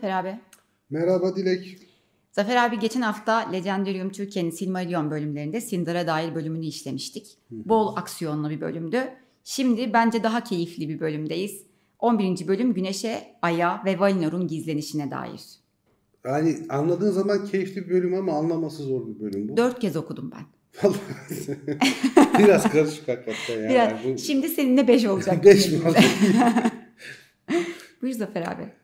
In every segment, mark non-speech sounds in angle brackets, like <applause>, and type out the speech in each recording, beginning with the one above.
Zafer abi. Merhaba Dilek. Zafer abi geçen hafta Legendarium Türkiye'nin Silmarillion bölümlerinde Sindar'a dair bölümünü işlemiştik. Bol aksiyonlu bir bölümdü. Şimdi bence daha keyifli bir bölümdeyiz. 11. bölüm Güneş'e, Ay'a ve Valinor'un gizlenişine dair. Yani anladığın zaman keyifli bir bölüm ama anlaması zor bir bölüm bu. Dört kez okudum ben. <laughs> Biraz karışık hakikaten ya. Biraz, Bu- Şimdi seninle beş olacak. <laughs> Beş mi olacak? <laughs> Buyur Zafer abi.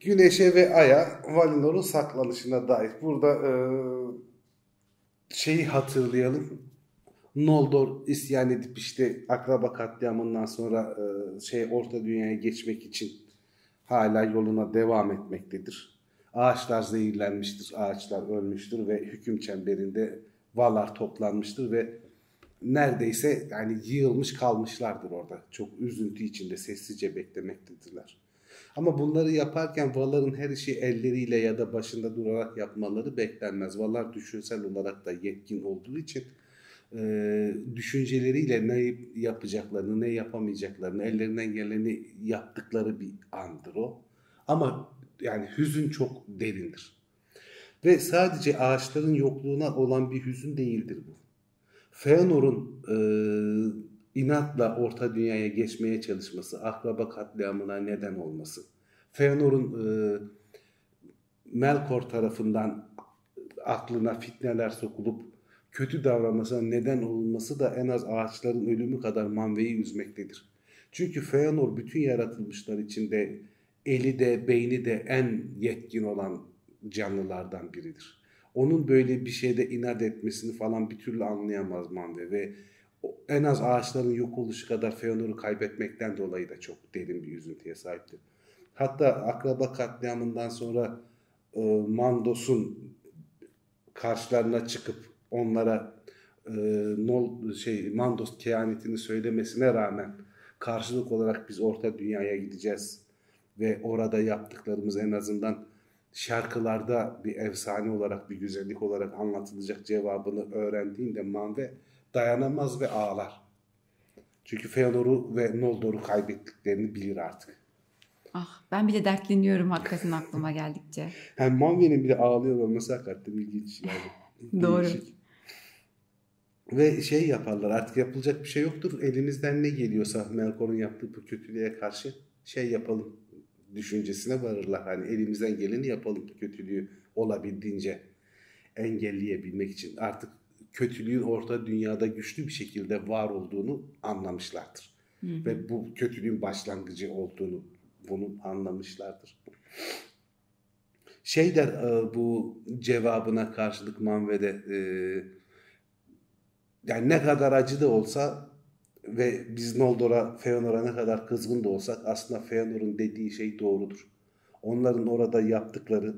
Güneşe ve Ay'a Valinor'un saklanışına dair. Burada e, şeyi hatırlayalım. Noldor isyan edip işte akraba katliamından sonra e, şey Orta Dünya'ya geçmek için hala yoluna devam etmektedir. Ağaçlar zehirlenmiştir, ağaçlar ölmüştür ve hüküm çemberinde Valar toplanmıştır ve neredeyse yani yığılmış kalmışlardır orada. Çok üzüntü içinde sessizce beklemektedirler. Ama bunları yaparken Valar'ın her işi elleriyle ya da başında durarak yapmaları beklenmez. Valar düşünsel olarak da yetkin olduğu için e, düşünceleriyle ne yapacaklarını, ne yapamayacaklarını, ellerinden geleni yaptıkları bir andır o. Ama yani hüzün çok derindir. Ve sadece ağaçların yokluğuna olan bir hüzün değildir bu. Feanor'un e, inatla Orta Dünya'ya geçmeye çalışması, akraba katliamına neden olması, Feanor'un e, Melkor tarafından aklına fitneler sokulup kötü davranmasına neden olması da en az ağaçların ölümü kadar Manve'yi üzmektedir. Çünkü Feanor bütün yaratılmışlar içinde eli de beyni de en yetkin olan canlılardan biridir. Onun böyle bir şeyde inat etmesini falan bir türlü anlayamaz Manve ve en az ağaçların yok oluşu kadar Feanor'u kaybetmekten dolayı da çok derin bir üzüntüye sahiptir. Hatta akraba katliamından sonra e, Mandos'un karşılarına çıkıp onlara e, nol şey Mandos kehanetini söylemesine rağmen karşılık olarak biz Orta Dünya'ya gideceğiz ve orada yaptıklarımız en azından şarkılarda bir efsane olarak bir güzellik olarak anlatılacak cevabını öğrendiğinde Manve dayanamaz ve ağlar. Çünkü Feanor'u ve Noldor'u kaybettiklerini bilir artık. Ah ben bile dertleniyorum hakikaten aklıma geldikçe. <laughs> Yani Manve'nin bile ağlıyor olması hakikaten ilginç yani. <laughs> Doğru. Ve şey yaparlar artık yapılacak bir şey yoktur. Elimizden ne geliyorsa Melkor'un yaptığı bu kötülüğe karşı şey yapalım düşüncesine varırlar. Hani elimizden geleni yapalım bu kötülüğü olabildiğince engelleyebilmek için. Artık kötülüğün orta dünyada güçlü bir şekilde var olduğunu anlamışlardır. Ve bu kötülüğün başlangıcı olduğunu bunun anlamışlardır. Şey der e, bu cevabına karşılık Manve'de e, yani ne kadar acı da olsa ve biz Noldor'a, Feanor'a ne kadar kızgın da olsak aslında Feanor'un dediği şey doğrudur. Onların orada yaptıkları,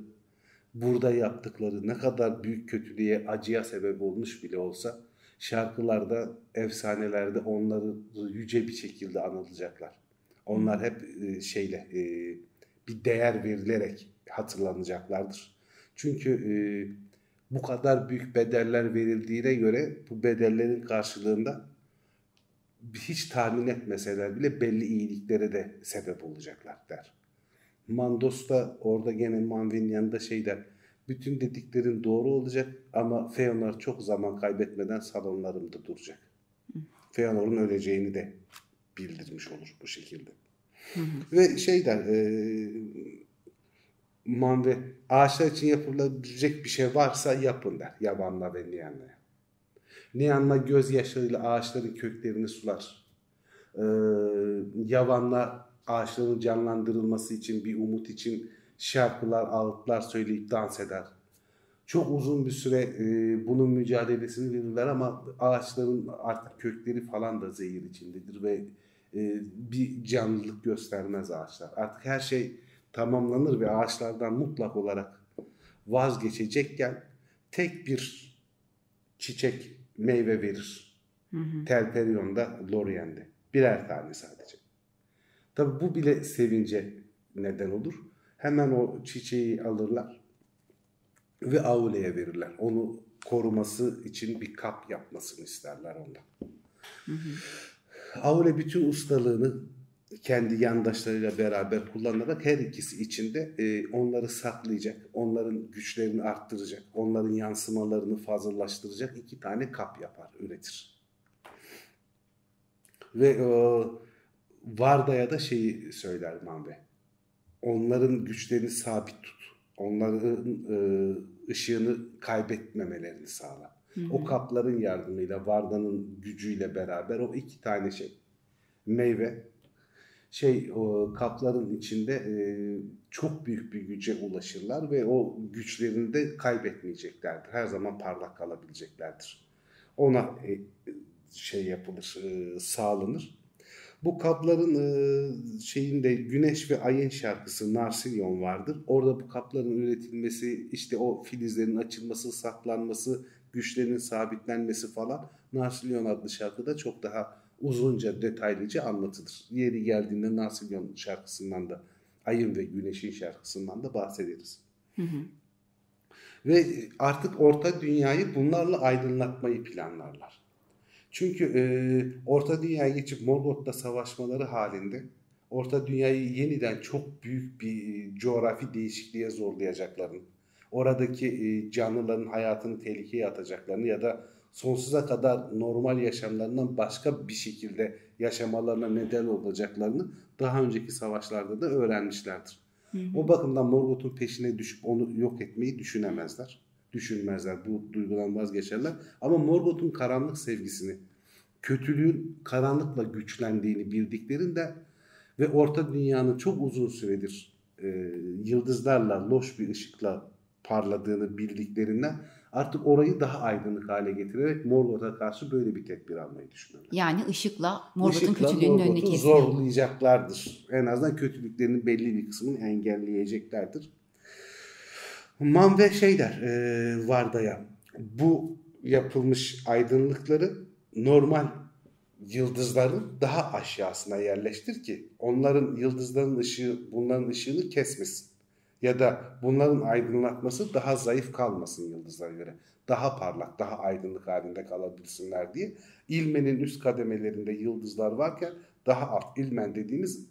burada yaptıkları ne kadar büyük kötülüğe, acıya sebep olmuş bile olsa şarkılarda, efsanelerde onları yüce bir şekilde anılacaklar. Onlar hep e, şeyle e, bir değer verilerek hatırlanacaklardır. Çünkü e, bu kadar büyük bedeller verildiğine göre bu bedellerin karşılığında hiç tahmin etmeseler bile belli iyiliklere de sebep olacaklar der. Mandos da orada gene Manve'nin yanında şey der. Bütün dediklerin doğru olacak ama Feanor çok zaman kaybetmeden salonlarımda duracak. Feanor'un öleceğini de bildirmiş olur bu şekilde. Ve şey der, e, Manve ağaçlar için yapılabilecek bir şey varsa yapın der Yavan'la ve Niyan'la. Niyan'la gözyaşlarıyla ağaçların köklerini sular. Ee, Yavan'la ağaçların canlandırılması için bir umut için şarkılar, ağıtlar söyleyip dans eder. Çok uzun bir süre e, bunun mücadelesini verirler ama ağaçların artık kökleri falan da zehir içindedir ve e, bir canlılık göstermez ağaçlar. Artık her şey tamamlanır ve ağaçlardan mutlak olarak vazgeçecekken tek bir çiçek meyve verir. Telperion'da, Lorien'de. Birer tane sadece. Tabi bu bile sevince neden olur. Hemen o çiçeği alırlar ve Aule'ye verirler. Onu koruması için bir kap yapmasını isterler ondan. Aule bütün ustalığını kendi yandaşlarıyla beraber kullanarak her ikisi içinde e, onları saklayacak, onların güçlerini arttıracak, onların yansımalarını fazlalaştıracak iki tane kap yapar, üretir. Ve e, Varda'ya da şeyi söyler Manbe. Onların güçlerini sabit tut. Onların e, ışığını kaybetmemelerini sağla. Hı hı. O kapların yardımıyla, Varda'nın gücüyle beraber o iki tane şey, meyve, şey o kapların içinde e, çok büyük bir güce ulaşırlar ve o güçlerini de kaybetmeyeceklerdir. Her zaman parlak kalabileceklerdir. Ona e, şey yapılır, e, sağlanır. Bu kapların e, şeyinde Güneş ve Ayın şarkısı Narsilyon vardır. Orada bu kapların üretilmesi, işte o filizlerin açılması, saklanması, güçlerin sabitlenmesi falan Narsilyon adlı şarkıda çok daha uzunca, detaylıca anlatılır. Yeri geldiğinde Narsilyon şarkısından da Ayın ve Güneş'in şarkısından da bahsederiz. Hı hı. Ve artık orta dünyayı bunlarla aydınlatmayı planlarlar. Çünkü e, orta dünyaya geçip Morgoth'ta savaşmaları halinde orta dünyayı yeniden çok büyük bir coğrafi değişikliğe zorlayacaklarını, oradaki e, canlıların hayatını tehlikeye atacaklarını ya da sonsuza kadar normal yaşamlarından başka bir şekilde yaşamalarına neden olacaklarını daha önceki savaşlarda da öğrenmişlerdir. Hı hı. O bakımdan Morgoth'un peşine düşüp onu yok etmeyi düşünemezler. Düşünmezler. Bu duygudan vazgeçerler. Ama Morgoth'un karanlık sevgisini, kötülüğün karanlıkla güçlendiğini bildiklerinde ve orta dünyanın çok uzun süredir e, yıldızlarla, loş bir ışıkla parladığını bildiklerinden artık orayı daha aydınlık hale getirerek Morgoth'a karşı böyle bir tedbir almayı düşünüyorlar. Yani ışıkla Morgoth'un kötülüğünün önünü kesmeyi. zorlayacaklardır. En azından kötülüklerinin belli bir kısmını engelleyeceklerdir. Manve şey der e, Varda'ya bu yapılmış aydınlıkları normal yıldızların daha aşağısına yerleştir ki onların yıldızların ışığı bunların ışığını kesmesin ya da bunların aydınlatması daha zayıf kalmasın yıldızlara göre. Daha parlak, daha aydınlık halinde kalabilsinler diye. İlmenin üst kademelerinde yıldızlar varken daha alt ilmen dediğimiz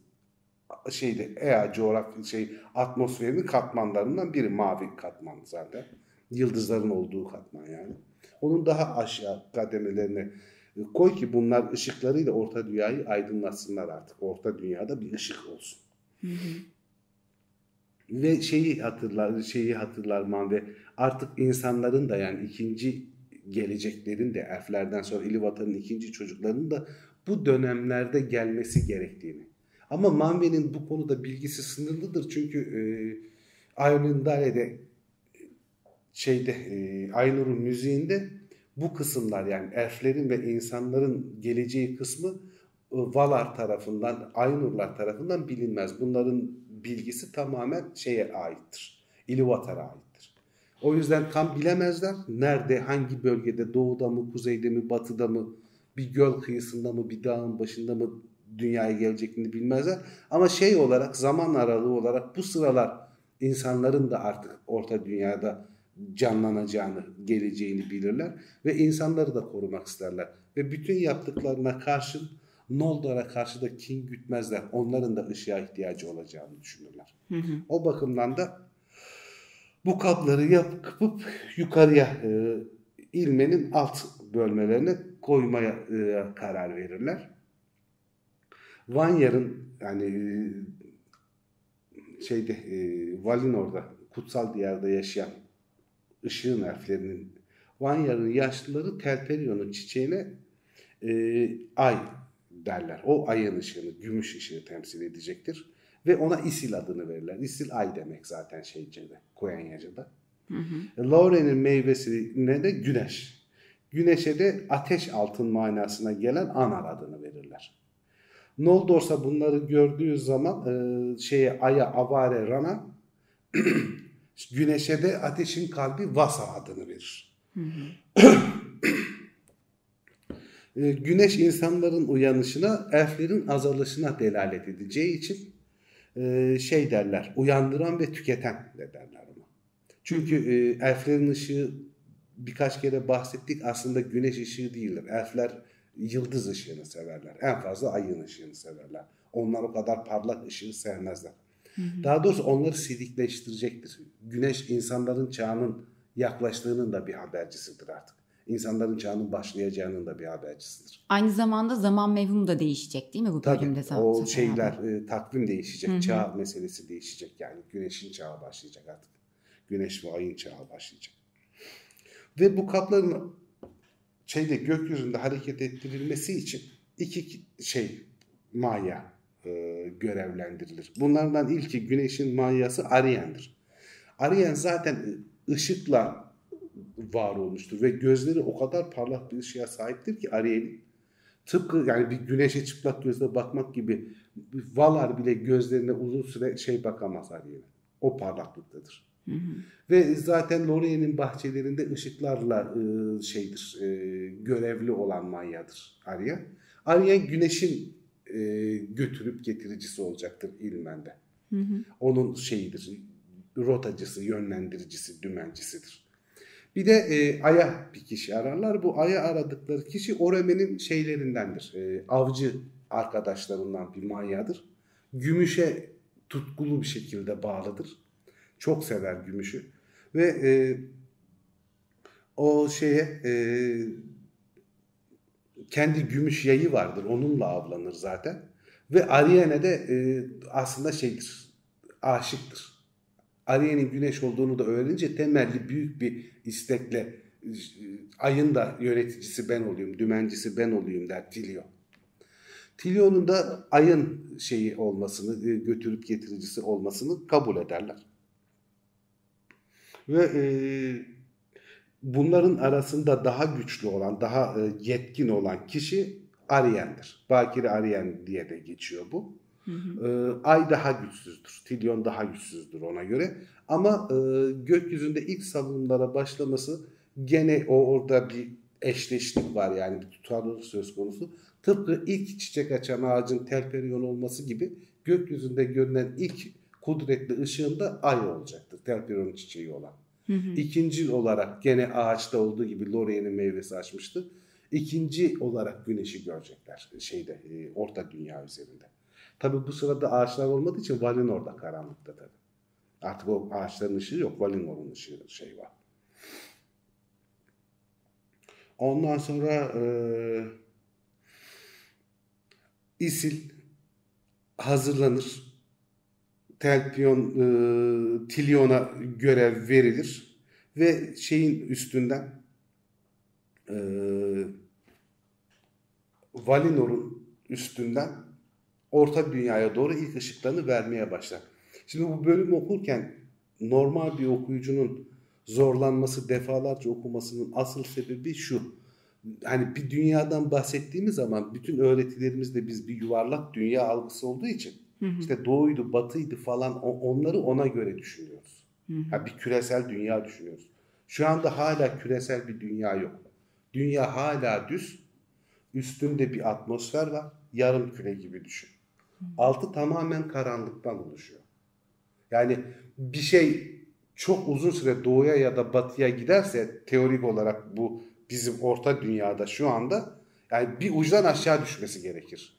şeyde Ea coğrafya şey atmosferinin katmanlarından biri mavi katman zaten. Yıldızların olduğu katman yani. Onun daha aşağı kademelerine koy ki bunlar ışıklarıyla orta dünyayı aydınlatsınlar artık. Orta dünyada bir ışık olsun. Hı hı ve şeyi hatırlar şeyi hatırlar ve artık insanların da yani ikinci geleceklerin de elflerden sonra İlivatar'ın ikinci çocuklarının da bu dönemlerde gelmesi gerektiğini. Ama Manve'nin bu konuda bilgisi sınırlıdır çünkü e, Ayolin Dale'de şeyde e, Aynur'un müziğinde bu kısımlar yani elflerin ve insanların geleceği kısmı e, Valar tarafından, Aynurlar tarafından bilinmez. Bunların bilgisi tamamen şeye aittir. İlivatar'a aittir. O yüzden tam bilemezler. Nerede, hangi bölgede, doğuda mı, kuzeyde mi, batıda mı, bir göl kıyısında mı, bir dağın başında mı dünyaya geleceklerini bilmezler. Ama şey olarak, zaman aralığı olarak bu sıralar insanların da artık orta dünyada canlanacağını, geleceğini bilirler ve insanları da korumak isterler. Ve bütün yaptıklarına karşın Noldor'a karşı da kin gütmezler. Onların da ışığa ihtiyacı olacağını düşünürler. Hı hı. O bakımdan da bu kapları yapıp yukarıya e, ilmenin alt bölmelerine koymaya e, karar verirler. Vanyar'ın yani e, şeyde e, Valinor'da kutsal diyarda yaşayan ışığın elflerinin Vanyar'ın yaşlıları Telperion'un çiçeğine e, ay derler. O ayın ışığını, gümüş ışığı temsil edecektir. Ve ona Isil adını verirler. Isil ay demek zaten şeyce'de, Koyanyaca'da. Lauren'in meyvesine de güneş. Güneşe de ateş altın manasına gelen Anar adını verirler. Noldorsa bunları gördüğü zaman e, şeye Ay'a Avare Ran'a <clears throat> Güneşe de ateşin kalbi Vasa adını verir. Hı hı. Ee, <clears throat> güneş insanların uyanışına, elflerin azalışına delalet edeceği için e, şey derler, uyandıran ve tüketen de derler ona. Çünkü e, elflerin ışığı birkaç kere bahsettik aslında güneş ışığı değildir. Elfler yıldız ışığını severler. En fazla ayın ışığını severler. Onlar o kadar parlak ışığı sevmezler. Hı hı. Daha doğrusu onları sidikleştirecektir. Güneş insanların çağının yaklaştığının da bir habercisidir artık. İnsanların çağının başlayacağının da bir habercisidir. Aynı zamanda zaman mevhumu da değişecek değil mi bu Tabii, bölümde? Tabii o şeyler e, takvim değişecek, Hı-hı. çağ meselesi değişecek yani güneşin çağı başlayacak artık. Güneş ve ayın çağı başlayacak. Ve bu kapların şeyde gökyüzünde hareket ettirilmesi için iki şey maya e, görevlendirilir. Bunlardan ilki güneşin mayası Ariyen'dir. Ariyen zaten ışıkla var olmuştur ve gözleri o kadar parlak bir ışığa sahiptir ki Ariel'in tıpkı yani bir güneşe çıplak gözle bakmak gibi Valar bile gözlerine uzun süre şey bakamaz Ariel'e. O parlaklıktadır. Hı hı. Ve zaten Lorient'in bahçelerinde ışıklarla e, şeydir, e, görevli olan manyadır Arya. Arya güneşin e, götürüp getiricisi olacaktır ilmende. Hı hı. Onun şeyidir, rotacısı, yönlendiricisi, dümencisidir. Bir de e, Ay'a bir kişi ararlar. Bu Ay'a aradıkları kişi Oreme'nin şeylerindendir. E, avcı arkadaşlarından bir manyadır. Gümüşe tutkulu bir şekilde bağlıdır. Çok sever gümüşü. Ve e, o şeye e, kendi gümüş yayı vardır. Onunla avlanır zaten. Ve Ariane de e, aslında şeydir. Aşıktır. Ariye'nin güneş olduğunu da öğrenince temelli büyük bir istekle ayın da yöneticisi ben olayım, dümencisi ben olayım der Tilio. Tilio'nun da ayın şeyi olmasını, e, götürüp getiricisi olmasını kabul ederler. Ve e, bunların arasında daha güçlü olan, daha e, yetkin olan kişi Ariyen'dir. Bakir Ariyen diye de geçiyor bu. Hı hı. Ay daha güçsüzdür. Tilyon daha güçsüzdür ona göre. Ama e, gökyüzünde ilk salınımlara başlaması gene o orada bir eşleşlik var yani bir tutarlılık söz konusu. Tıpkı ilk çiçek açan ağacın telperiyon olması gibi gökyüzünde görünen ilk kudretli ışığında ay olacaktır. Telperiyon çiçeği olan. Hı hı. İkinci olarak gene ağaçta olduğu gibi Lorien'in meyvesi açmıştı. İkinci olarak güneşi görecekler şeyde e, orta dünya üzerinde. Tabi bu sırada ağaçlar olmadığı için Valinor da karanlıkta tabi. Artık o ağaçların ışığı yok. Valinor'un ışığı şey var. Ondan sonra e, İsil hazırlanır. Telpion e, Tilyon'a görev verilir ve şeyin üstünden e, Valinor'un üstünden orta dünyaya doğru ilk ışıklarını vermeye başlar. Şimdi bu bölümü okurken normal bir okuyucunun zorlanması, defalarca okumasının asıl sebebi şu. Hani bir dünyadan bahsettiğimiz zaman bütün öğretilerimizde biz bir yuvarlak dünya algısı olduğu için hı hı. işte doğuydu, batıydı falan onları ona göre düşünüyoruz. Hı hı. Yani bir küresel dünya düşünüyoruz. Şu anda hala küresel bir dünya yok. Dünya hala düz. Üstünde bir atmosfer var. Yarım küre gibi düşün. Altı tamamen karanlıktan oluşuyor. Yani bir şey çok uzun süre doğuya ya da batıya giderse teorik olarak bu bizim orta dünyada şu anda yani bir uçtan aşağı düşmesi gerekir.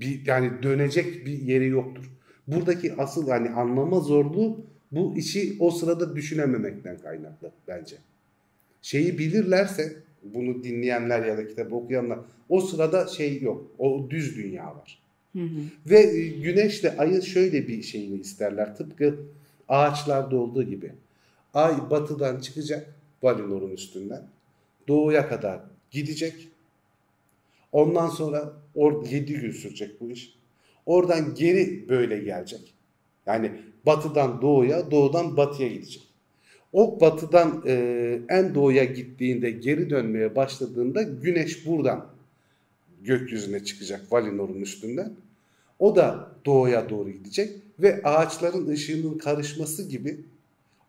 Bir yani dönecek bir yeri yoktur. Buradaki asıl yani anlama zorluğu bu işi o sırada düşünememekten kaynaklı bence. Şeyi bilirlerse bunu dinleyenler ya da kitap okuyanlar o sırada şey yok. O düz dünya var. Hı hı. Ve e, güneşle ayın şöyle bir şeyini isterler. Tıpkı ağaçlarda olduğu gibi. Ay batıdan çıkacak Valinor'un üstünden. Doğuya kadar gidecek. Ondan sonra or 7 gün sürecek bu iş. Oradan geri böyle gelecek. Yani batıdan doğuya, doğudan batıya gidecek. O batıdan e, en doğuya gittiğinde geri dönmeye başladığında güneş buradan gökyüzüne çıkacak Valinor'un üstünden. O da doğuya doğru gidecek ve ağaçların ışığının karışması gibi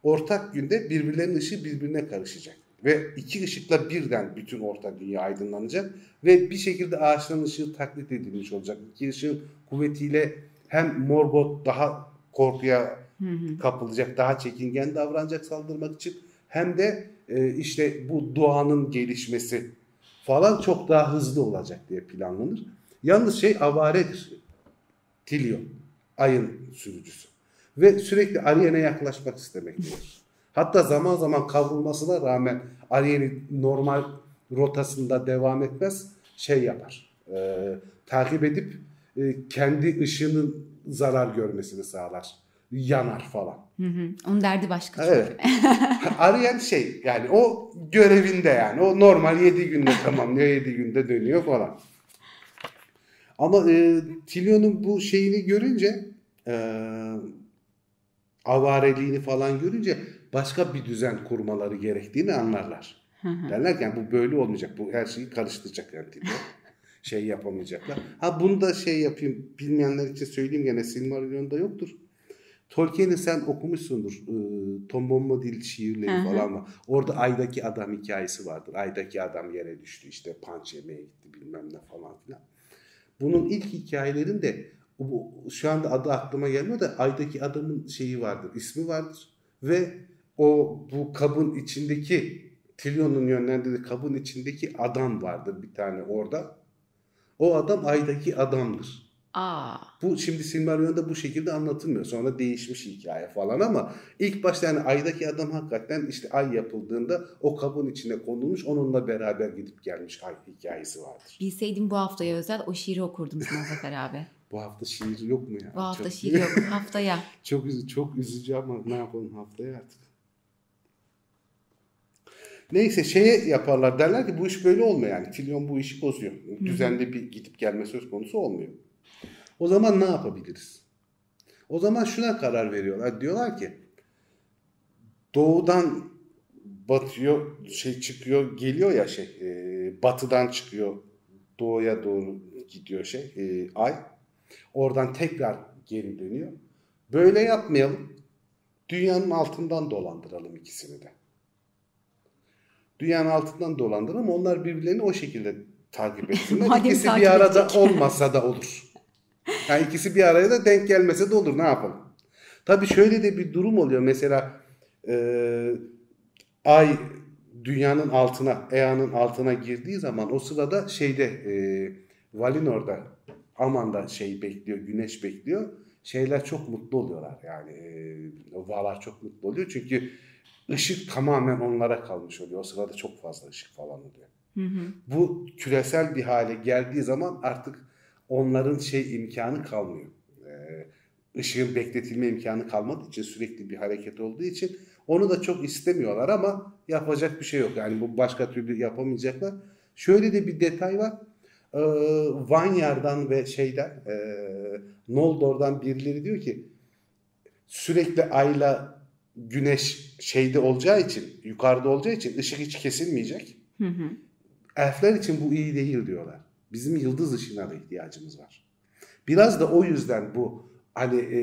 ortak günde birbirlerinin ışığı birbirine karışacak. Ve iki ışıkla birden bütün orta dünya aydınlanacak ve bir şekilde ağaçların ışığı taklit edilmiş olacak. İki ışığın kuvvetiyle hem Morbot daha korkuya kapılacak, daha çekingen davranacak saldırmak için hem de e, işte bu doğanın gelişmesi falan çok daha hızlı olacak diye planlanır. Yalnız şey avaredir. Tilyon. Ayın sürücüsü. Ve sürekli Ariane'e yaklaşmak istemektedir. Hatta zaman zaman kavrulmasına rağmen Ariane'in normal rotasında devam etmez. Şey yapar. E, takip edip e, kendi ışığının zarar görmesini sağlar. Yanar falan. Hı hı. Onun derdi başka. Evet. Arayan şey yani o görevinde yani. O normal 7 günde <laughs> tamamlıyor 7 günde dönüyor falan. Ama e, Tilio'nun bu şeyini görünce e, avareliğini falan görünce başka bir düzen kurmaları gerektiğini anlarlar. Derler ki yani bu böyle olmayacak. Bu her şeyi karıştıracak yani Tilio. <laughs> şey yapamayacaklar. Ha bunu da şey yapayım bilmeyenler için söyleyeyim gene Silmarillion'da yoktur. Tolkien'in sen okumuşsundur. E, Tom Bombadil şiirleri Hı hı. falan var. Orada Ay'daki adam hikayesi vardır. Ay'daki adam yere düştü işte panç yemeye gitti bilmem ne falan filan. Bunun ilk hikayelerinde bu, şu anda adı aklıma gelmiyor da Ay'daki adamın şeyi vardır, ismi vardır ve o bu kabın içindeki Tilion'un yönlendirdiği kabın içindeki adam vardır bir tane orada. O adam Ay'daki adamdır. Aa. Bu şimdi Silmarillion'da bu şekilde anlatılmıyor. Sonra değişmiş hikaye falan ama ilk başta yani aydaki adam hakikaten işte ay yapıldığında o kabın içine konulmuş onunla beraber gidip gelmiş ay hikayesi vardır. Bilseydim bu haftaya özel o şiiri okurdum sana Zafer abi. <laughs> Bu hafta şiir yok mu ya? Bu hafta çok, şiir yok. <laughs> Haftaya. çok, üzü, çok üzücü ama ne yapalım haftaya artık. Neyse şeye yaparlar derler ki bu iş böyle olmuyor yani. Tilyon bu işi bozuyor. Düzenli bir gidip gelme söz konusu olmuyor. O zaman ne yapabiliriz? O zaman şuna karar veriyorlar. Diyorlar ki doğudan batıyor şey çıkıyor geliyor ya şey e, batıdan çıkıyor doğuya doğru gidiyor şey e, ay. Oradan tekrar geri dönüyor. Böyle yapmayalım. Dünyanın altından dolandıralım ikisini de. Dünyanın altından dolandıralım. Onlar birbirlerini o şekilde takip etsinler. <laughs> İkisi bir arada edecek. <laughs> olmasa da olur. Yani ikisi bir araya da denk gelmese de olur. Ne yapalım? Tabii şöyle de bir durum oluyor. Mesela e, ay dünyanın altına, Ea'nın altına girdiği zaman o sırada şeyde e, Valinor'da Aman'da şey bekliyor, güneş bekliyor. Şeyler çok mutlu oluyorlar yani. E, Valar çok mutlu oluyor çünkü ışık tamamen onlara kalmış oluyor. O sırada çok fazla ışık falan oluyor. Hı hı. Bu küresel bir hale geldiği zaman artık onların şey imkanı kalmıyor. Ee, ışığın bekletilme imkanı kalmadığı için sürekli bir hareket olduğu için onu da çok istemiyorlar ama yapacak bir şey yok. Yani bu başka türlü yapamayacaklar. Şöyle de bir detay var. Ee, Vanyar'dan ve şeyden e, Noldor'dan birileri diyor ki sürekli ayla güneş şeyde olacağı için yukarıda olacağı için ışık hiç kesilmeyecek. Hı hı. Elfler için bu iyi değil diyorlar. Bizim yıldız ışığına da ihtiyacımız var. Biraz da o yüzden bu hani e,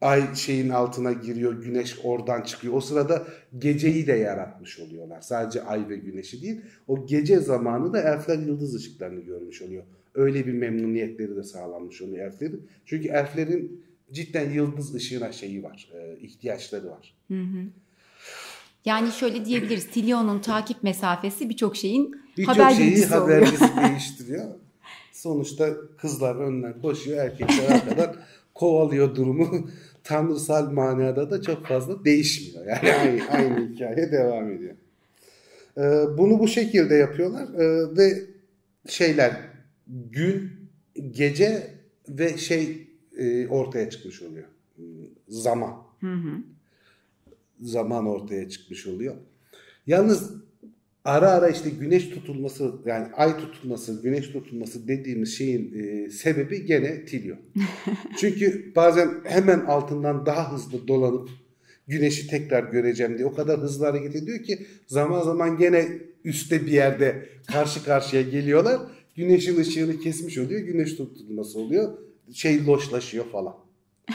ay şeyin altına giriyor, güneş oradan çıkıyor. O sırada geceyi de yaratmış oluyorlar. Sadece ay ve güneşi değil. O gece zamanı da elfler yıldız ışıklarını görmüş oluyor. Öyle bir memnuniyetleri de sağlanmış oluyor elflerin. Çünkü elflerin cidden yıldız ışığına şeyi var, e, ihtiyaçları var. Hı hı. Yani şöyle diyebiliriz. Tilion'un takip mesafesi birçok şeyin Birçok haber şeyi bilgisi oluyor. habercisi <laughs> değiştiriyor. Sonuçta kızlar önden koşuyor, erkekler arkadan <laughs> kovalıyor durumu. <laughs> Tanrısal manada da çok fazla değişmiyor. Yani aynı, aynı hikaye devam ediyor. Ee, bunu bu şekilde yapıyorlar Ee, ve şeyler gün, gece ve şey e, ortaya çıkmış oluyor. Zaman Hı hı. zaman ortaya çıkmış oluyor. Yalnız ara ara işte güneş tutulması yani ay tutulması, güneş tutulması dediğimiz şeyin e, sebebi gene Tilio. <laughs> Çünkü bazen hemen altından daha hızlı dolanıp güneşi tekrar göreceğim diye o kadar hızlı hareket ediyor ki zaman zaman gene üstte bir yerde karşı karşıya geliyorlar. Güneşin ışığını kesmiş oluyor. Güneş tutulması oluyor. Şey loşlaşıyor falan. <laughs>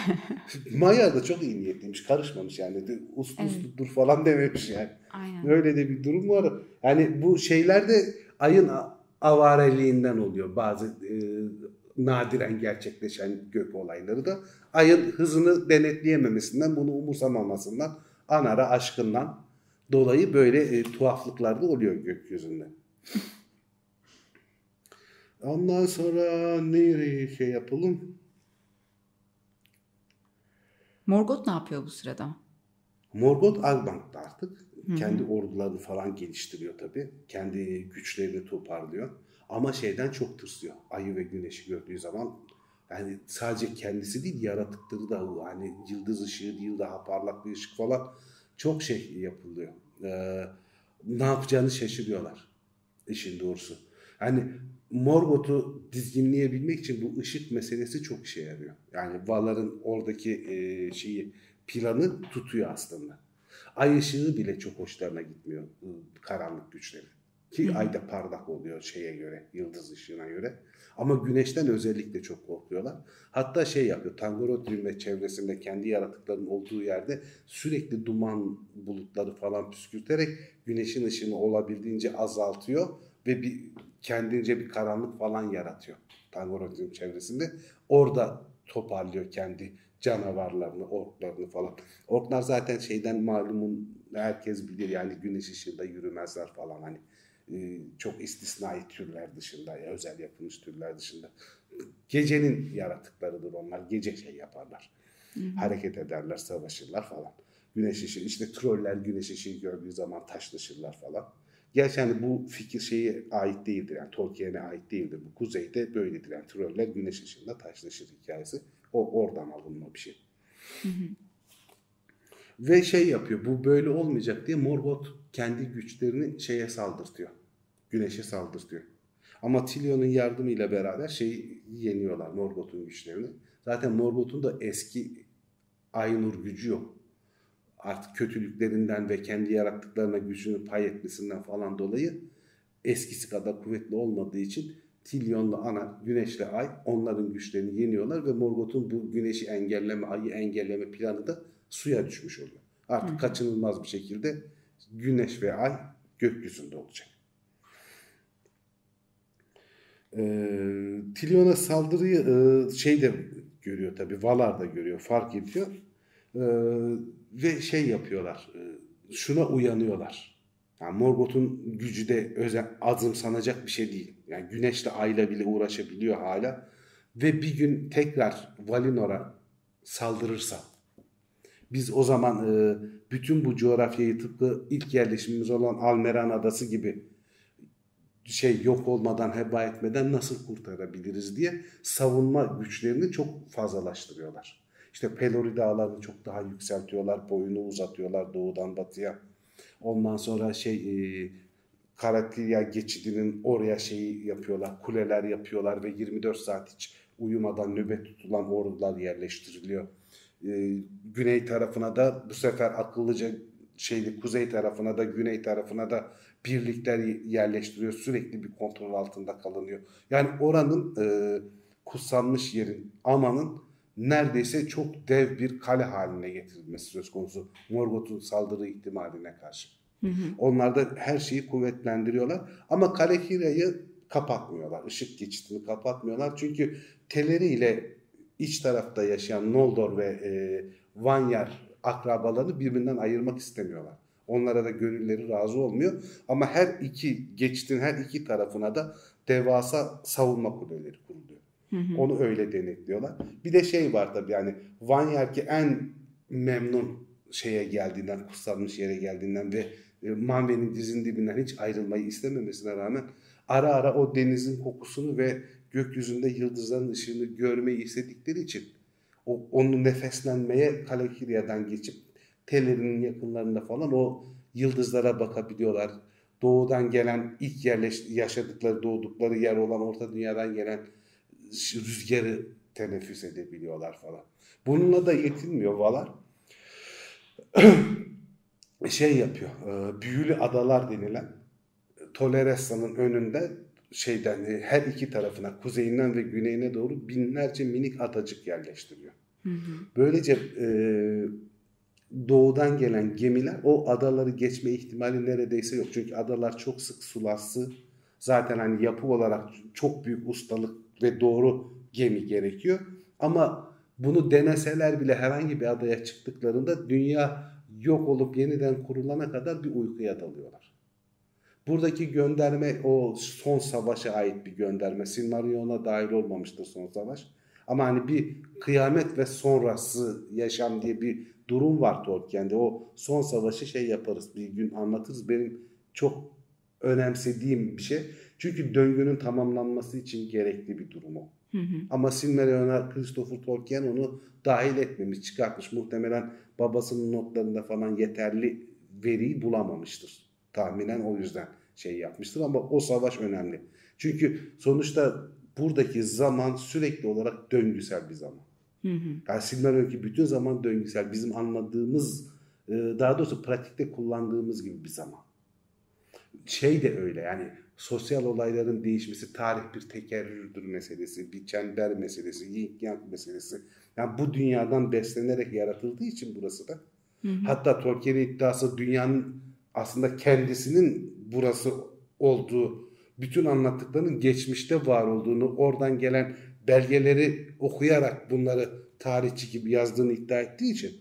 Maya da çok iyi niyetliymiş. Karışmamış yani. Uslu Evet. uslu dur falan dememiş yani. Aynen. Öyle de bir durum var. Yani bu şeyler de ayın avareliğinden oluyor. Bazı e, nadiren gerçekleşen gök olayları da ayın hızını denetleyememesinden, bunu umursamamasından, anara, aşkından dolayı böyle e, tuhaflıklar da oluyor gökyüzünde. <laughs> Ondan sonra nereye şey yapalım? Morgoth ne yapıyor bu sırada? Morgoth Albank'ta artık. Kendi ordularını falan geliştiriyor tabii. Kendi güçlerini toparlıyor. Ama şeyden çok tırsıyor. Ayı ve güneşi gördüğü zaman yani sadece kendisi değil yaratıkları da hani yıldız ışığı değil daha parlak bir ışık falan çok şey yapılıyor. Ee, ne yapacağını şaşırıyorlar işin doğrusu. Hani Morgoth'u dizginleyebilmek için bu ışık meselesi çok işe yarıyor. Yani Valar'ın oradaki e, şeyi planı tutuyor aslında. Ay ışığı bile çok hoşlarına gitmiyor ıı, karanlık güçleri. Ki ay da parlak oluyor şeye göre, yıldız ışığına göre. Ama güneşten özellikle çok korkuyorlar. Hatta şey yapıyor, Tangorodrim ve çevresinde kendi yaratıkların olduğu yerde sürekli duman bulutları falan püskürterek güneşin ışığını olabildiğince azaltıyor ve bir kendince bir karanlık falan yaratıyor Tangorodrim çevresinde. Orada toparlıyor kendi canavarlarını, orklarını falan. Orklar zaten şeyden malumun herkes bilir yani güneş ışığında yürümezler falan hani e, çok istisnai türler dışında ya özel yapılmış türler dışında gecenin yaratıklarıdır onlar. Gece şey yaparlar. Hı hı. Hareket ederler, savaşırlar falan. Güneş ışığı işte troller güneş ışığı gördüğü zaman taşlaşırlar falan. Gerçi hani bu fikir şeye ait değildir. Yani Tolkien'e ait değildir. Bu kuzeyde böyledir. Yani troller güneş ışığında taşlaşır hikayesi. O oradan alınma bir şey. Hı hı. Ve şey yapıyor. Bu böyle olmayacak diye Morgoth kendi güçlerini şeye saldırtıyor. Güneşe saldırtıyor. Ama Tilion'un yardımıyla beraber şeyi yeniyorlar Morgoth'un güçlerini. Zaten Morgoth'un da eski Aynur gücü yok. Artık kötülüklerinden ve kendi yarattıklarına gücünü pay etmesinden falan dolayı eskisi kadar kuvvetli olmadığı için Tilyon'la ana, güneşle ay onların güçlerini yeniyorlar ve Morgoth'un bu güneşi engelleme, ayı engelleme planı da suya düşmüş oluyor. Artık Hı. kaçınılmaz bir şekilde güneş ve ay gökyüzünde olacak. E, Tilyon'a saldırıyı e, şey de görüyor tabi Valar da görüyor fark ediyor e, ve şey yapıyorlar e, şuna uyanıyorlar. Yani Morgoth'un gücü de özel azım sanacak bir şey değil. Yani güneşle ayla bile uğraşabiliyor hala. Ve bir gün tekrar Valinor'a saldırırsa biz o zaman e, bütün bu coğrafyayı tıpkı ilk yerleşimimiz olan Almeran Adası gibi şey yok olmadan, heba etmeden nasıl kurtarabiliriz diye savunma güçlerini çok fazlalaştırıyorlar. İşte Pelori dağlarını çok daha yükseltiyorlar, boyunu uzatıyorlar doğudan batıya. Ondan sonra şey e, Karatilya geçidinin oraya şeyi yapıyorlar, kuleler yapıyorlar ve 24 saat hiç uyumadan nöbet tutulan ordular yerleştiriliyor. E, güney tarafına da bu sefer akıllıca şeyli kuzey tarafına da güney tarafına da birlikler yerleştiriyor. Sürekli bir kontrol altında kalınıyor. Yani oranın e, kutsanmış yerin Aman'ın neredeyse çok dev bir kale haline getirilmesi söz konusu. Morgoth'un saldırı ihtimaline karşı. Hı hı. Onlar da her şeyi kuvvetlendiriyorlar. Ama Kalekira'yı kapatmıyorlar. Işık geçitini kapatmıyorlar. Çünkü Teleri ile iç tarafta yaşayan Noldor ve e, Vanyar akrabalarını birbirinden ayırmak istemiyorlar. Onlara da gönülleri razı olmuyor. Ama her iki geçtin her iki tarafına da devasa savunma kuleleri kuruluyor. Onu öyle denetliyorlar. Bir de şey var tabii yani Vanyarki en memnun şeye geldiğinden, kutsanmış yere geldiğinden ve e, Manve'nin dizin dibinden hiç ayrılmayı istememesine rağmen ara ara o denizin kokusunu ve gökyüzünde yıldızların ışığını görmeyi istedikleri için o, onu nefeslenmeye Kalakirya'dan geçip Teller'in yakınlarında falan o yıldızlara bakabiliyorlar. Doğudan gelen ilk yerleş, yaşadıkları doğdukları yer olan Orta Dünya'dan gelen rüzgarı teneffüs edebiliyorlar falan. Bununla da yetinmiyor Valar. <clears throat> şey yapıyor. E, büyülü adalar denilen Toleressa'nın önünde şeyden e, her iki tarafına kuzeyinden ve güneyine doğru binlerce minik adacık yerleştiriyor. Hı hı. Böylece e, doğudan gelen gemiler o adaları geçme ihtimali neredeyse yok. Çünkü adalar çok sık sularsı. Zaten hani yapı olarak çok büyük ustalık ve doğru gemi gerekiyor. Ama bunu deneseler bile herhangi bir adaya çıktıklarında dünya yok olup yeniden kurulana kadar bir uykuya dalıyorlar. Buradaki gönderme o son savaşa ait bir gönderme. Silmarillion'a dahil olmamıştır son savaş. Ama hani bir kıyamet ve sonrası yaşam diye bir durum var Tolkien'de. O son savaşı şey yaparız bir gün anlatırız. Benim çok önemsediğim bir şey. Çünkü döngünün tamamlanması için gerekli bir durum o. Hı hı. Ama Silmarillion'a Christopher Tolkien onu dahil etmemiş, çıkartmış. Muhtemelen babasının notlarında falan yeterli veriyi bulamamıştır. Tahminen o yüzden şey yapmıştır ama o savaş önemli. Çünkü sonuçta buradaki zaman sürekli olarak döngüsel bir zaman. Hı hı. Yani Silmarillion'ki bütün zaman döngüsel. Bizim anladığımız, e, daha doğrusu pratikte kullandığımız gibi bir zaman. Şey de öyle yani sosyal olayların değişmesi, tarih bir tekerrürdür meselesi, bir çember meselesi, yin yang meselesi. Yani bu dünyadan beslenerek yaratıldığı için burası da. Hı hı. Hatta Tolkien'in iddiası dünyanın aslında kendisinin burası olduğu, bütün anlattıklarının geçmişte var olduğunu, oradan gelen belgeleri okuyarak bunları tarihçi gibi yazdığını iddia ettiği için.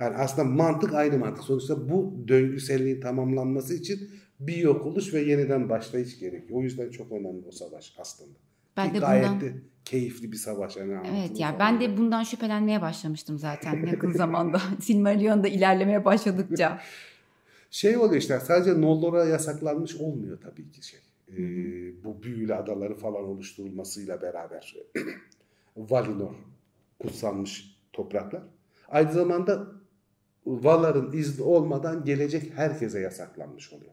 Yani aslında mantık aynı mantık. Sonuçta bu döngüselliğin tamamlanması için bir yok oluş ve yeniden başlayış gerekiyor. O yüzden çok önemli o savaş aslında. Ben Ki de gayet bundan... de keyifli bir savaş. Yani evet ya ben de bundan şüphelenmeye başlamıştım zaten <laughs> yakın zamanda. <laughs> Silmarillion'da ilerlemeye başladıkça. <laughs> Şey oluyor işte sadece Noldor'a yasaklanmış olmuyor tabii ki şey. Ee, bu büyülü adaları falan oluşturulmasıyla beraber <clears throat> Valinor kutsanmış topraklar. Aynı zamanda Valar'ın izni olmadan gelecek herkese yasaklanmış oluyor.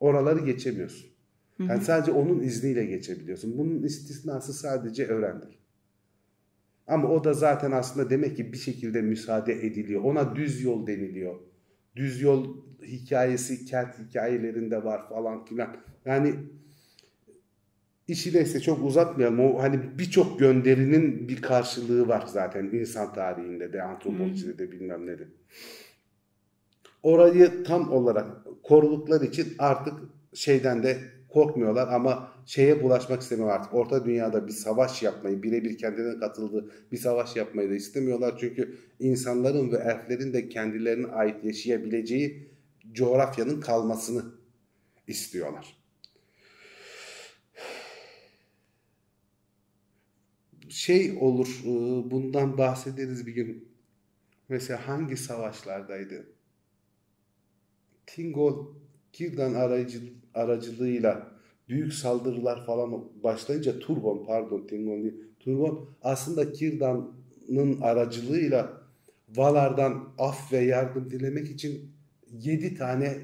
Oraları geçemiyorsun. Yani sadece onun izniyle geçebiliyorsun. Bunun istisnası sadece öğrendir. Ama o da zaten aslında demek ki bir şekilde müsaade ediliyor. Ona düz yol deniliyor. Düz yol hikayesi kent hikayelerinde var falan filan. Yani işi neyse çok uzatmayalım. O hani birçok gönderinin bir karşılığı var zaten insan tarihinde de, antropolojide de bilmem ne de. Orayı tam olarak korudukları için artık şeyden de korkmuyorlar ama şeye bulaşmak istemiyor artık. Orta dünyada bir savaş yapmayı, birebir kendilerine katıldığı bir savaş yapmayı da istemiyorlar. Çünkü insanların ve elflerin de kendilerine ait yaşayabileceği coğrafyanın kalmasını istiyorlar. Şey olur, e, bundan bahsederiz bir gün. Mesela hangi savaşlardaydı? Tingol Kirdan aracı, aracılığıyla büyük saldırılar falan başlayınca Turbon pardon Tingol değil. Turbon aslında Kirdan'ın aracılığıyla Valar'dan af ve yardım dilemek için 7 tane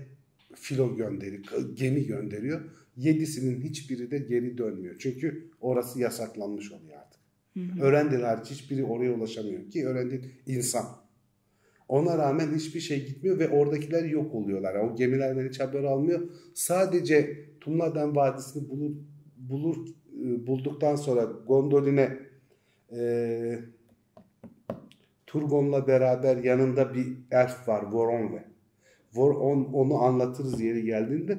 filo gönderiyor, gemi gönderiyor. Yedisinin hiçbiri de geri dönmüyor. Çünkü orası yasaklanmış oluyor artık. Hariç hiçbiri oraya ulaşamıyor ki Örendil insan. Ona rağmen hiçbir şey gitmiyor ve oradakiler yok oluyorlar. Yani o gemilerden hiç haber almıyor. Sadece Tumladen Vadisi'ni bulur, bulur e, bulduktan sonra Gondolin'e e, Turgon'la beraber yanında bir elf var Voronve. On, onu anlatırız yeri geldiğinde.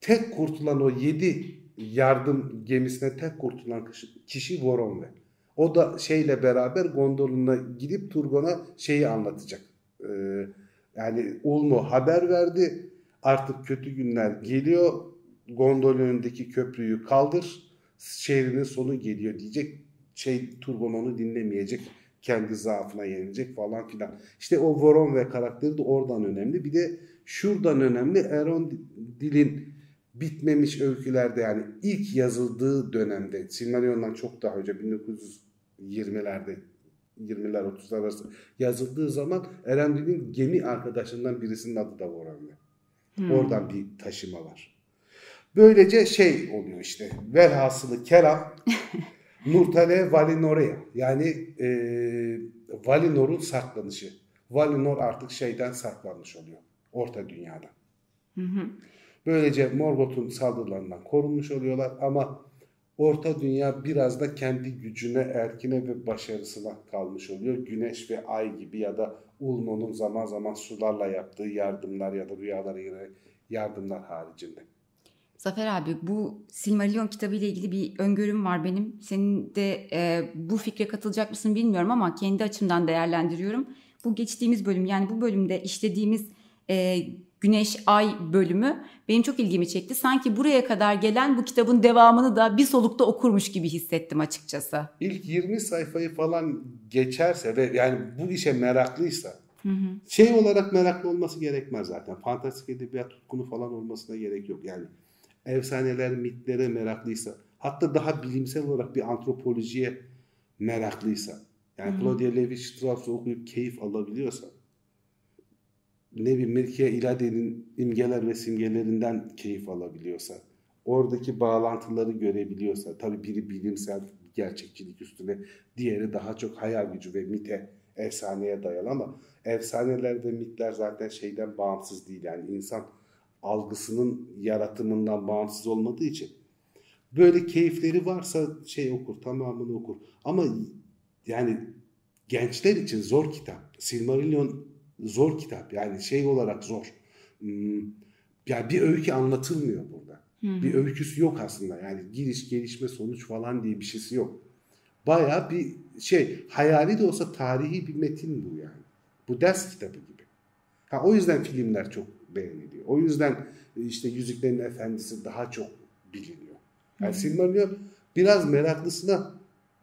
Tek kurtulan o yedi yardım gemisine tek kurtulan kişi Voronve. O da şeyle beraber gondoluna gidip Turgon'a şeyi anlatacak. Ee, yani Ulmo haber verdi. Artık kötü günler geliyor. Gondol önündeki köprüyü kaldır. Şehrinin sonu geliyor diyecek. Şey Turgon onu dinlemeyecek kendi zaafına yenilecek falan filan. İşte o Voron ve karakteri de oradan önemli. Bir de şuradan önemli Eron Dil'in bitmemiş öykülerde yani ilk yazıldığı dönemde Silmarillion'dan çok daha önce 1920'lerde 20'ler 30'lar arası yazıldığı zaman Erendil'in gemi arkadaşlarından birisinin adı da Voron'du. Hmm. Oradan bir taşıma var. Böylece şey oluyor işte velhasılı kelam <laughs> Nurtale Valinore'ya yani e, Valinor'un saklanışı. Valinor artık şeyden saklanmış oluyor. Orta dünyada. Hı hı. Böylece Morgoth'un saldırılarından korunmuş oluyorlar ama Orta Dünya biraz da kendi gücüne, erkine ve başarısına kalmış oluyor. Güneş ve ay gibi ya da Ulmo'nun zaman zaman sularla yaptığı yardımlar ya da rüyalara göre yardımlar haricinde. Zafer abi bu Silmarillion kitabı ile ilgili bir öngörüm var benim. Senin de e, bu fikre katılacak mısın bilmiyorum ama kendi açımdan değerlendiriyorum. Bu geçtiğimiz bölüm yani bu bölümde işlediğimiz e, Güneş Ay bölümü benim çok ilgimi çekti. Sanki buraya kadar gelen bu kitabın devamını da bir solukta okurmuş gibi hissettim açıkçası. İlk 20 sayfayı falan geçerse ve yani bu işe meraklıysa hı hı. şey olarak meraklı olması gerekmez zaten. Fantastik edebiyat tutkunu falan olmasına gerek yok. Yani efsaneler, mitlere meraklıysa hatta daha bilimsel olarak bir antropolojiye meraklıysa yani Claudia Levi-Strauss'u okuyup keyif alabiliyorsa ne bir Mircea İlade'nin imgeler ve simgelerinden keyif alabiliyorsa, oradaki bağlantıları görebiliyorsa, tabii biri bilimsel gerçekçilik üstüne, diğeri daha çok hayal gücü ve mite, efsaneye dayalı ama efsaneler ve mitler zaten şeyden bağımsız değil. Yani insan algısının yaratımından bağımsız olmadığı için böyle keyifleri varsa şey okur, tamamını okur. Ama yani gençler için zor kitap. Silmarillion zor kitap. Yani şey olarak zor. Hmm, yani bir öykü anlatılmıyor burada. Hı-hı. Bir öyküsü yok aslında. Yani giriş, gelişme, sonuç falan diye bir şeysi yok. Baya bir şey, hayali de olsa tarihi bir metin bu yani. Bu ders kitabı gibi. Ha, o yüzden filmler çok beğeniliyor. O yüzden işte Yüzüklerin Efendisi daha çok biliniyor. Yani Silmarillion biraz meraklısına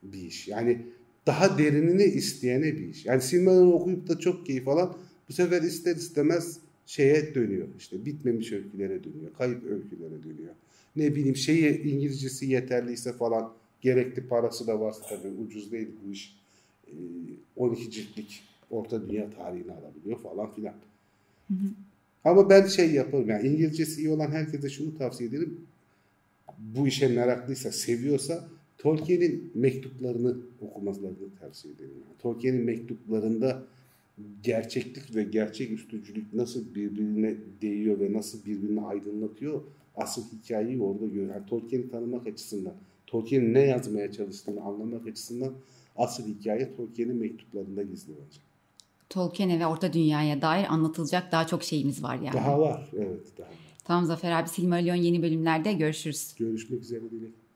bir iş. Yani daha derinini isteyene bir iş. Yani Silmarillion okuyup da çok keyif alan bu sefer ister istemez şeye dönüyor. İşte bitmemiş öykülere dönüyor. Kayıp öykülere dönüyor. Ne bileyim şeyi İngilizcesi yeterliyse falan gerekli parası da varsa tabii ucuz değil bu iş. 12 ciltlik Orta Dünya tarihini alabiliyor falan filan. Hı hı. Ama ben şey yaparım yani İngilizcesi iyi olan herkese şunu tavsiye ederim. Bu işe meraklıysa, seviyorsa Tolkien'in mektuplarını okumalarını tavsiye ederim. Yani Tolkien'in mektuplarında gerçeklik ve gerçek üstücülük nasıl birbirine değiyor ve nasıl birbirini aydınlatıyor asıl hikayeyi orada görüyor. Yani Tolkien'i tanımak açısından, Tolkien'in ne yazmaya çalıştığını anlamak açısından asıl hikaye Tolkien'in mektuplarında gizli olacak. Tolkien'e ve Orta Dünya'ya dair anlatılacak daha çok şeyimiz var yani. Daha var, evet daha var. Tamam Zafer abi Silmarillion yeni bölümlerde görüşürüz. Görüşmek üzere Dilek.